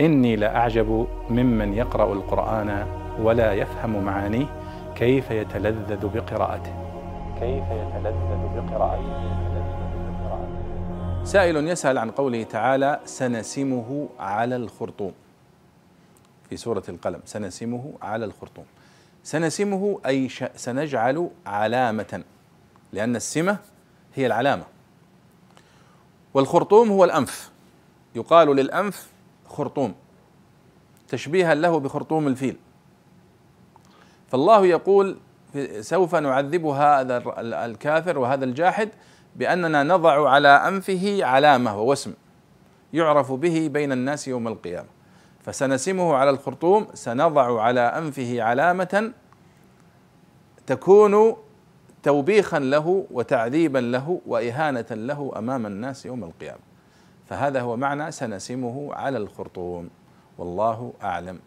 إني لأعجب ممن يقرأ القرآن ولا يفهم معانيه كيف يتلذذ بقراءته. كيف يتلذذ بقراءته. سائل يسأل عن قوله تعالى سنسمه على الخرطوم. في سورة القلم سنسمه على الخرطوم. سنسمه أي سنجعل علامة لأن السمة هي العلامة. والخرطوم هو الأنف. يقال للأنف خرطوم تشبيها له بخرطوم الفيل. فالله يقول سوف نعذب هذا الكافر وهذا الجاحد بأننا نضع على أنفه علامة ووسم يعرف به بين الناس يوم القيامة. فسنسمه على الخرطوم سنضع على أنفه علامة تكون توبيخا له وتعذيبا له وإهانة له أمام الناس يوم القيامة. فهذا هو معنى سنسمه على الخرطوم. والله أعلم.